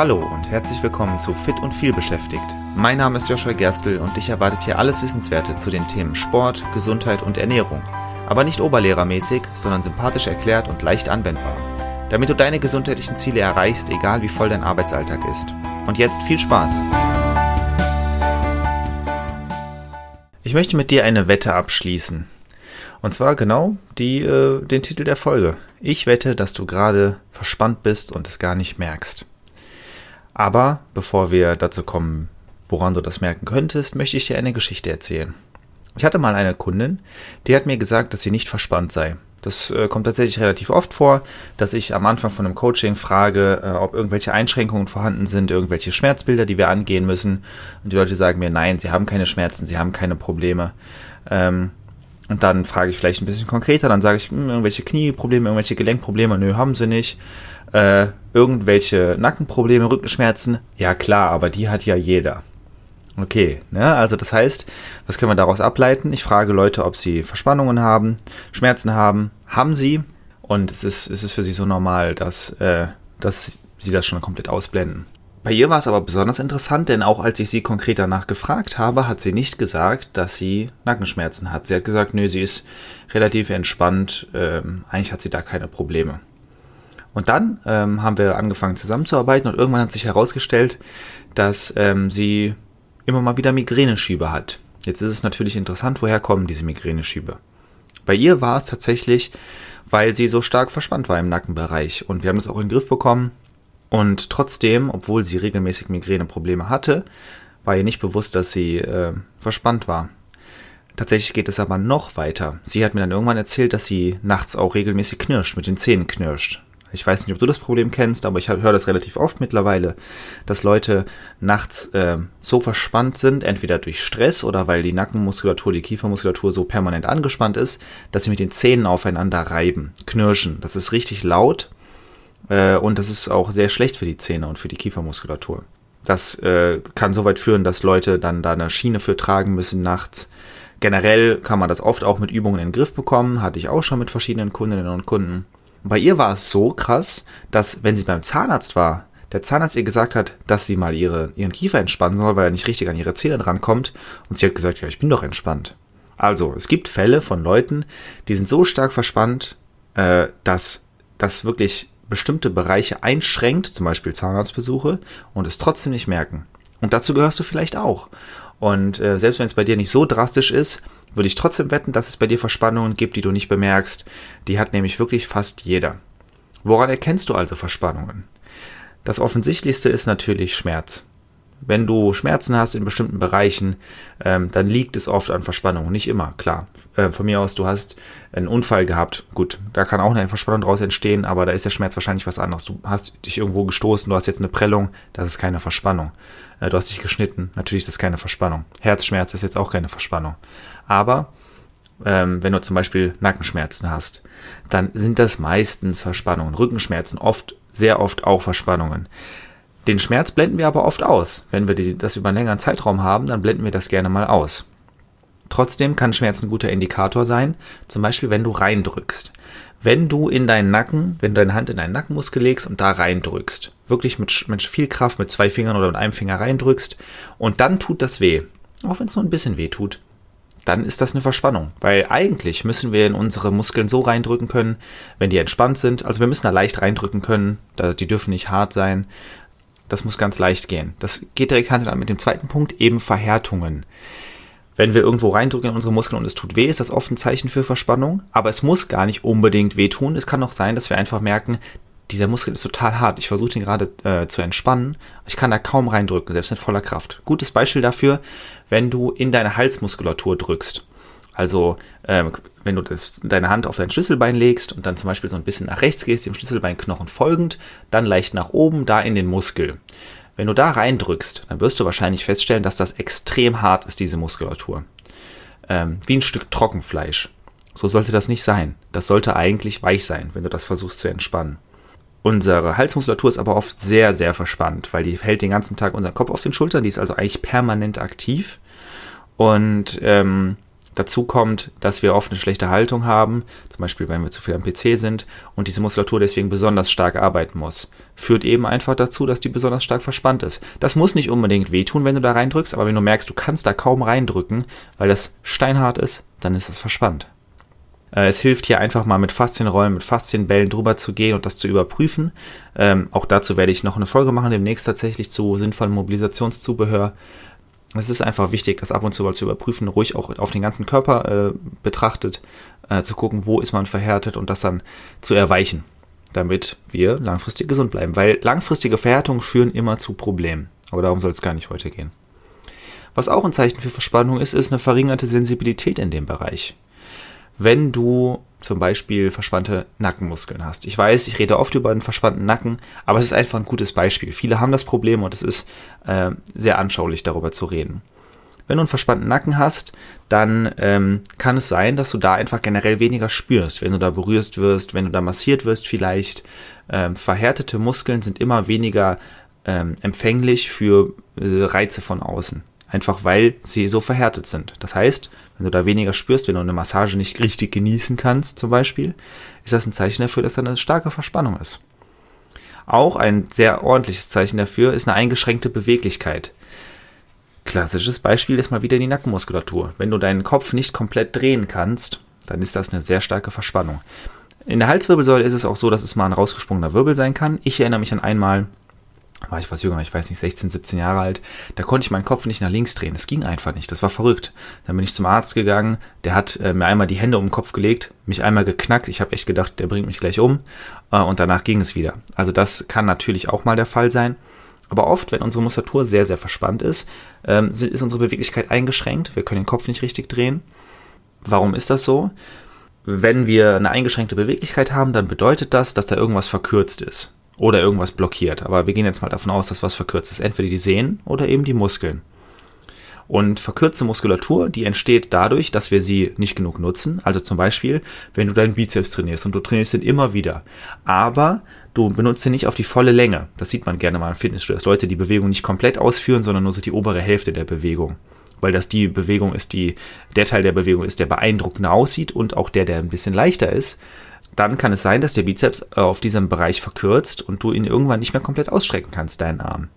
Hallo und herzlich willkommen zu Fit und viel beschäftigt. Mein Name ist Joshua Gerstl und dich erwartet hier alles Wissenswerte zu den Themen Sport, Gesundheit und Ernährung. Aber nicht oberlehrermäßig, sondern sympathisch erklärt und leicht anwendbar. Damit du deine gesundheitlichen Ziele erreichst, egal wie voll dein Arbeitsalltag ist. Und jetzt viel Spaß! Ich möchte mit dir eine Wette abschließen. Und zwar genau die, äh, den Titel der Folge. Ich wette, dass du gerade verspannt bist und es gar nicht merkst. Aber bevor wir dazu kommen, woran du das merken könntest, möchte ich dir eine Geschichte erzählen. Ich hatte mal eine Kundin, die hat mir gesagt, dass sie nicht verspannt sei. Das äh, kommt tatsächlich relativ oft vor, dass ich am Anfang von einem Coaching frage, äh, ob irgendwelche Einschränkungen vorhanden sind, irgendwelche Schmerzbilder, die wir angehen müssen. Und die Leute sagen mir, nein, sie haben keine Schmerzen, sie haben keine Probleme. Ähm, und dann frage ich vielleicht ein bisschen konkreter, dann sage ich, mh, hm, irgendwelche Knieprobleme, irgendwelche Gelenkprobleme, nö, haben sie nicht. Äh, irgendwelche Nackenprobleme, Rückenschmerzen, ja klar, aber die hat ja jeder. Okay, ne? also das heißt, was können wir daraus ableiten? Ich frage Leute, ob sie Verspannungen haben, Schmerzen haben, haben sie. Und es ist, es ist für sie so normal, dass, äh, dass sie das schon komplett ausblenden. Bei ihr war es aber besonders interessant, denn auch als ich sie konkret danach gefragt habe, hat sie nicht gesagt, dass sie Nackenschmerzen hat. Sie hat gesagt, nö, sie ist relativ entspannt, ähm, eigentlich hat sie da keine Probleme. Und dann ähm, haben wir angefangen zusammenzuarbeiten und irgendwann hat sich herausgestellt, dass ähm, sie immer mal wieder Migräneschübe hat. Jetzt ist es natürlich interessant, woher kommen diese Migräneschübe. Bei ihr war es tatsächlich, weil sie so stark verspannt war im Nackenbereich und wir haben das auch in den Griff bekommen und trotzdem, obwohl sie regelmäßig Migräneprobleme hatte, war ihr nicht bewusst, dass sie äh, verspannt war. Tatsächlich geht es aber noch weiter. Sie hat mir dann irgendwann erzählt, dass sie nachts auch regelmäßig knirscht, mit den Zähnen knirscht. Ich weiß nicht, ob du das Problem kennst, aber ich höre das relativ oft mittlerweile, dass Leute nachts äh, so verspannt sind, entweder durch Stress oder weil die Nackenmuskulatur, die Kiefermuskulatur so permanent angespannt ist, dass sie mit den Zähnen aufeinander reiben, knirschen. Das ist richtig laut äh, und das ist auch sehr schlecht für die Zähne und für die Kiefermuskulatur. Das äh, kann so weit führen, dass Leute dann da eine Schiene für tragen müssen nachts. Generell kann man das oft auch mit Übungen in den Griff bekommen. Hatte ich auch schon mit verschiedenen Kundinnen und Kunden. Bei ihr war es so krass, dass wenn sie beim Zahnarzt war, der Zahnarzt ihr gesagt hat, dass sie mal ihre, ihren Kiefer entspannen soll, weil er nicht richtig an ihre Zähne drankommt. Und sie hat gesagt, ja, ich bin doch entspannt. Also, es gibt Fälle von Leuten, die sind so stark verspannt, äh, dass das wirklich bestimmte Bereiche einschränkt, zum Beispiel Zahnarztbesuche, und es trotzdem nicht merken. Und dazu gehörst du vielleicht auch. Und äh, selbst wenn es bei dir nicht so drastisch ist, würde ich trotzdem wetten, dass es bei dir Verspannungen gibt, die du nicht bemerkst. Die hat nämlich wirklich fast jeder. Woran erkennst du also Verspannungen? Das offensichtlichste ist natürlich Schmerz. Wenn du Schmerzen hast in bestimmten Bereichen, ähm, dann liegt es oft an Verspannung. Nicht immer, klar. Äh, von mir aus, du hast einen Unfall gehabt. Gut, da kann auch eine Verspannung daraus entstehen, aber da ist der Schmerz wahrscheinlich was anderes. Du hast dich irgendwo gestoßen, du hast jetzt eine Prellung, das ist keine Verspannung. Äh, du hast dich geschnitten, natürlich ist das keine Verspannung. Herzschmerz ist jetzt auch keine Verspannung. Aber ähm, wenn du zum Beispiel Nackenschmerzen hast, dann sind das meistens Verspannungen. Rückenschmerzen oft, sehr oft auch Verspannungen. Den Schmerz blenden wir aber oft aus. Wenn wir das über einen längeren Zeitraum haben, dann blenden wir das gerne mal aus. Trotzdem kann Schmerz ein guter Indikator sein, zum Beispiel wenn du reindrückst. Wenn du in deinen Nacken, wenn du deine Hand in deinen Nackenmuskel legst und da reindrückst, wirklich mit, mit viel Kraft, mit zwei Fingern oder mit einem Finger reindrückst und dann tut das weh, auch wenn es nur ein bisschen weh tut, dann ist das eine Verspannung. Weil eigentlich müssen wir in unsere Muskeln so reindrücken können, wenn die entspannt sind. Also wir müssen da leicht reindrücken können, die dürfen nicht hart sein. Das muss ganz leicht gehen. Das geht direkt Hand in Hand mit dem zweiten Punkt, eben Verhärtungen. Wenn wir irgendwo reindrücken in unsere Muskeln und es tut weh, ist das oft ein Zeichen für Verspannung. Aber es muss gar nicht unbedingt wehtun. Es kann auch sein, dass wir einfach merken, dieser Muskel ist total hart. Ich versuche ihn gerade äh, zu entspannen. Ich kann da kaum reindrücken, selbst mit voller Kraft. Gutes Beispiel dafür, wenn du in deine Halsmuskulatur drückst. Also, ähm, wenn du das, deine Hand auf dein Schlüsselbein legst und dann zum Beispiel so ein bisschen nach rechts gehst, dem Schlüsselbeinknochen folgend, dann leicht nach oben, da in den Muskel. Wenn du da reindrückst, dann wirst du wahrscheinlich feststellen, dass das extrem hart ist, diese Muskulatur. Ähm, wie ein Stück Trockenfleisch. So sollte das nicht sein. Das sollte eigentlich weich sein, wenn du das versuchst zu entspannen. Unsere Halsmuskulatur ist aber oft sehr, sehr verspannt, weil die hält den ganzen Tag unseren Kopf auf den Schultern, die ist also eigentlich permanent aktiv. Und ähm, Dazu kommt, dass wir oft eine schlechte Haltung haben, zum Beispiel wenn wir zu viel am PC sind und diese Muskulatur deswegen besonders stark arbeiten muss. Führt eben einfach dazu, dass die besonders stark verspannt ist. Das muss nicht unbedingt wehtun, wenn du da reindrückst, aber wenn du merkst, du kannst da kaum reindrücken, weil das steinhart ist, dann ist es verspannt. Äh, es hilft hier einfach mal mit Faszienrollen, mit Faszienbällen drüber zu gehen und das zu überprüfen. Ähm, auch dazu werde ich noch eine Folge machen, demnächst tatsächlich zu sinnvollem Mobilisationszubehör. Es ist einfach wichtig, das ab und zu mal zu überprüfen, ruhig auch auf den ganzen Körper äh, betrachtet, äh, zu gucken, wo ist man verhärtet und das dann zu erweichen, damit wir langfristig gesund bleiben. Weil langfristige Verhärtungen führen immer zu Problemen. Aber darum soll es gar nicht heute gehen. Was auch ein Zeichen für Verspannung ist, ist eine verringerte Sensibilität in dem Bereich wenn du zum Beispiel verspannte Nackenmuskeln hast. Ich weiß, ich rede oft über einen verspannten Nacken, aber es ist einfach ein gutes Beispiel. Viele haben das Problem und es ist äh, sehr anschaulich darüber zu reden. Wenn du einen verspannten Nacken hast, dann ähm, kann es sein, dass du da einfach generell weniger spürst, wenn du da berührst wirst, wenn du da massiert wirst vielleicht. Ähm, verhärtete Muskeln sind immer weniger ähm, empfänglich für äh, Reize von außen. Einfach weil sie so verhärtet sind. Das heißt, wenn du da weniger spürst, wenn du eine Massage nicht richtig genießen kannst, zum Beispiel, ist das ein Zeichen dafür, dass da eine starke Verspannung ist. Auch ein sehr ordentliches Zeichen dafür ist eine eingeschränkte Beweglichkeit. Klassisches Beispiel ist mal wieder die Nackenmuskulatur. Wenn du deinen Kopf nicht komplett drehen kannst, dann ist das eine sehr starke Verspannung. In der Halswirbelsäule ist es auch so, dass es mal ein rausgesprungener Wirbel sein kann. Ich erinnere mich an einmal, war ich was jünger, ich weiß nicht, 16, 17 Jahre alt, da konnte ich meinen Kopf nicht nach links drehen. Das ging einfach nicht. Das war verrückt. Dann bin ich zum Arzt gegangen, der hat äh, mir einmal die Hände um den Kopf gelegt, mich einmal geknackt. Ich habe echt gedacht, der bringt mich gleich um. Äh, und danach ging es wieder. Also das kann natürlich auch mal der Fall sein. Aber oft, wenn unsere Muskulatur sehr, sehr verspannt ist, ähm, ist unsere Beweglichkeit eingeschränkt. Wir können den Kopf nicht richtig drehen. Warum ist das so? Wenn wir eine eingeschränkte Beweglichkeit haben, dann bedeutet das, dass da irgendwas verkürzt ist oder irgendwas blockiert. Aber wir gehen jetzt mal davon aus, dass was verkürzt ist. Entweder die Sehnen oder eben die Muskeln. Und verkürzte Muskulatur, die entsteht dadurch, dass wir sie nicht genug nutzen. Also zum Beispiel, wenn du deinen Bizeps trainierst und du trainierst ihn immer wieder. Aber du benutzt ihn nicht auf die volle Länge. Das sieht man gerne mal im Fitnessstudio, dass Leute die Bewegung nicht komplett ausführen, sondern nur so die obere Hälfte der Bewegung. Weil das die Bewegung ist, die, der Teil der Bewegung ist, der beeindruckender aussieht und auch der, der ein bisschen leichter ist dann kann es sein, dass der Bizeps äh, auf diesem Bereich verkürzt und du ihn irgendwann nicht mehr komplett ausstrecken kannst, deinen Arm.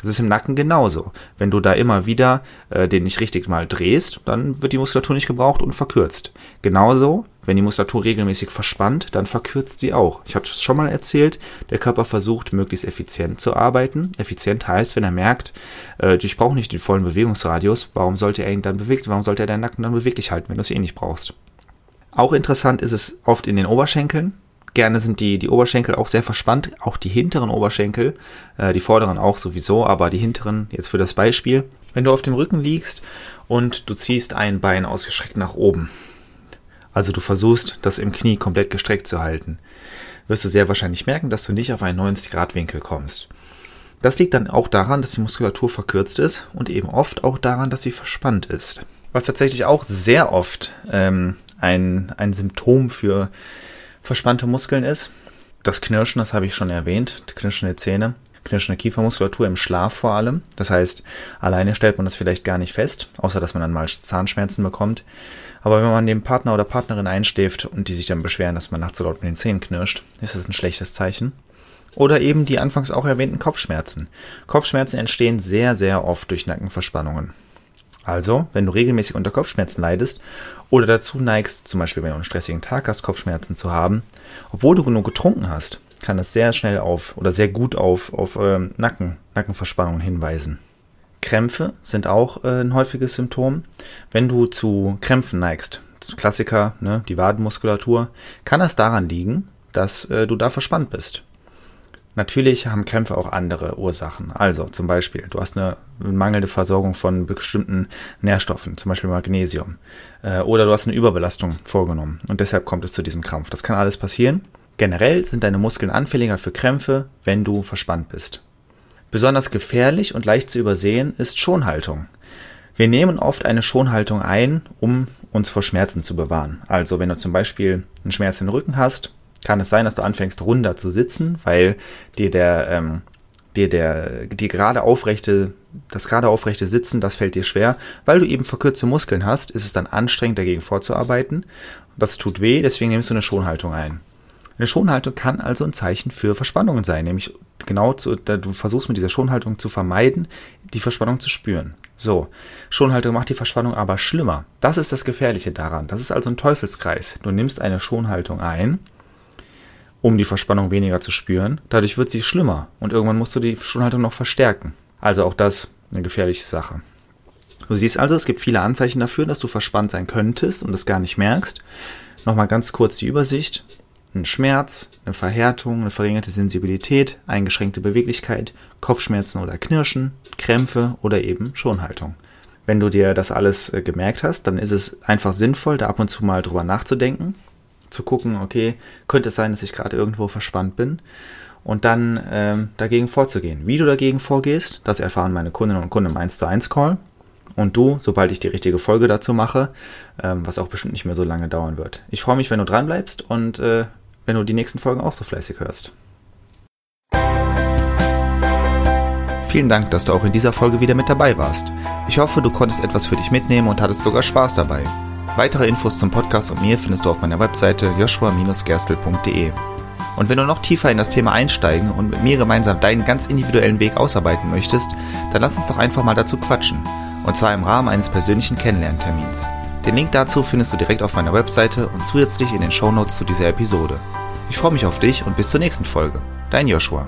Das ist im Nacken genauso. Wenn du da immer wieder äh, den nicht richtig mal drehst, dann wird die Muskulatur nicht gebraucht und verkürzt. Genauso, wenn die Muskulatur regelmäßig verspannt, dann verkürzt sie auch. Ich habe es schon mal erzählt, der Körper versucht möglichst effizient zu arbeiten. Effizient heißt, wenn er merkt, äh, ich brauche nicht den vollen Bewegungsradius, warum sollte er ihn dann bewegt, warum sollte er deinen Nacken dann beweglich halten, wenn du es eh nicht brauchst? Auch interessant ist es oft in den Oberschenkeln. Gerne sind die, die Oberschenkel auch sehr verspannt, auch die hinteren Oberschenkel, äh, die vorderen auch sowieso, aber die hinteren jetzt für das Beispiel. Wenn du auf dem Rücken liegst und du ziehst ein Bein ausgestreckt nach oben, also du versuchst, das im Knie komplett gestreckt zu halten, wirst du sehr wahrscheinlich merken, dass du nicht auf einen 90-Grad-Winkel kommst. Das liegt dann auch daran, dass die Muskulatur verkürzt ist und eben oft auch daran, dass sie verspannt ist. Was tatsächlich auch sehr oft ähm, ein, ein Symptom für verspannte Muskeln ist. Das Knirschen, das habe ich schon erwähnt, knirschende Zähne, knirschende Kiefermuskulatur im Schlaf vor allem. Das heißt, alleine stellt man das vielleicht gar nicht fest, außer dass man dann mal Zahnschmerzen bekommt. Aber wenn man dem Partner oder Partnerin einschläft und die sich dann beschweren, dass man nachts so laut mit den Zähnen knirscht, ist das ein schlechtes Zeichen. Oder eben die anfangs auch erwähnten Kopfschmerzen. Kopfschmerzen entstehen sehr, sehr oft durch Nackenverspannungen. Also, wenn du regelmäßig unter Kopfschmerzen leidest oder dazu neigst, zum Beispiel wenn du einen stressigen Tag hast, Kopfschmerzen zu haben, obwohl du genug getrunken hast, kann das sehr schnell auf oder sehr gut auf, auf ähm, Nacken, Nackenverspannungen hinweisen. Krämpfe sind auch äh, ein häufiges Symptom. Wenn du zu Krämpfen neigst, Klassiker, ne, die Wadenmuskulatur, kann das daran liegen, dass äh, du da verspannt bist. Natürlich haben Krämpfe auch andere Ursachen. Also zum Beispiel, du hast eine mangelnde Versorgung von bestimmten Nährstoffen, zum Beispiel Magnesium. Äh, oder du hast eine Überbelastung vorgenommen und deshalb kommt es zu diesem Krampf. Das kann alles passieren. Generell sind deine Muskeln anfälliger für Krämpfe, wenn du verspannt bist. Besonders gefährlich und leicht zu übersehen ist Schonhaltung. Wir nehmen oft eine Schonhaltung ein, um uns vor Schmerzen zu bewahren. Also wenn du zum Beispiel einen Schmerz im Rücken hast, kann es sein, dass du anfängst runder zu sitzen, weil dir der, ähm, dir der, die gerade aufrechte das gerade aufrechte Sitzen, das fällt dir schwer, weil du eben verkürzte Muskeln hast, ist es dann anstrengend dagegen vorzuarbeiten. Das tut weh, deswegen nimmst du eine Schonhaltung ein. Eine Schonhaltung kann also ein Zeichen für Verspannungen sein, nämlich genau zu, du versuchst mit dieser Schonhaltung zu vermeiden, die Verspannung zu spüren. So, Schonhaltung macht die Verspannung aber schlimmer. Das ist das Gefährliche daran. Das ist also ein Teufelskreis. Du nimmst eine Schonhaltung ein, um die Verspannung weniger zu spüren. Dadurch wird sie schlimmer und irgendwann musst du die Schonhaltung noch verstärken. Also auch das eine gefährliche Sache. Du siehst also, es gibt viele Anzeichen dafür, dass du verspannt sein könntest und es gar nicht merkst. Nochmal ganz kurz die Übersicht ein Schmerz, eine Verhärtung, eine verringerte Sensibilität, eingeschränkte Beweglichkeit, Kopfschmerzen oder Knirschen, Krämpfe oder eben Schonhaltung. Wenn du dir das alles äh, gemerkt hast, dann ist es einfach sinnvoll, da ab und zu mal drüber nachzudenken, zu gucken, okay, könnte es sein, dass ich gerade irgendwo verspannt bin und dann ähm, dagegen vorzugehen. Wie du dagegen vorgehst, das erfahren meine Kundinnen und Kunden im 1 zu 1 Call. Und du, sobald ich die richtige Folge dazu mache, ähm, was auch bestimmt nicht mehr so lange dauern wird. Ich freue mich, wenn du dranbleibst und äh, wenn du die nächsten Folgen auch so fleißig hörst. Vielen Dank, dass du auch in dieser Folge wieder mit dabei warst. Ich hoffe, du konntest etwas für dich mitnehmen und hattest sogar Spaß dabei. Weitere Infos zum Podcast und mir findest du auf meiner Webseite joshua-gerstel.de. Und wenn du noch tiefer in das Thema einsteigen und mit mir gemeinsam deinen ganz individuellen Weg ausarbeiten möchtest, dann lass uns doch einfach mal dazu quatschen. Und zwar im Rahmen eines persönlichen Kennenlerntermins. Den Link dazu findest du direkt auf meiner Webseite und zusätzlich in den Shownotes zu dieser Episode. Ich freue mich auf dich und bis zur nächsten Folge. Dein Joshua.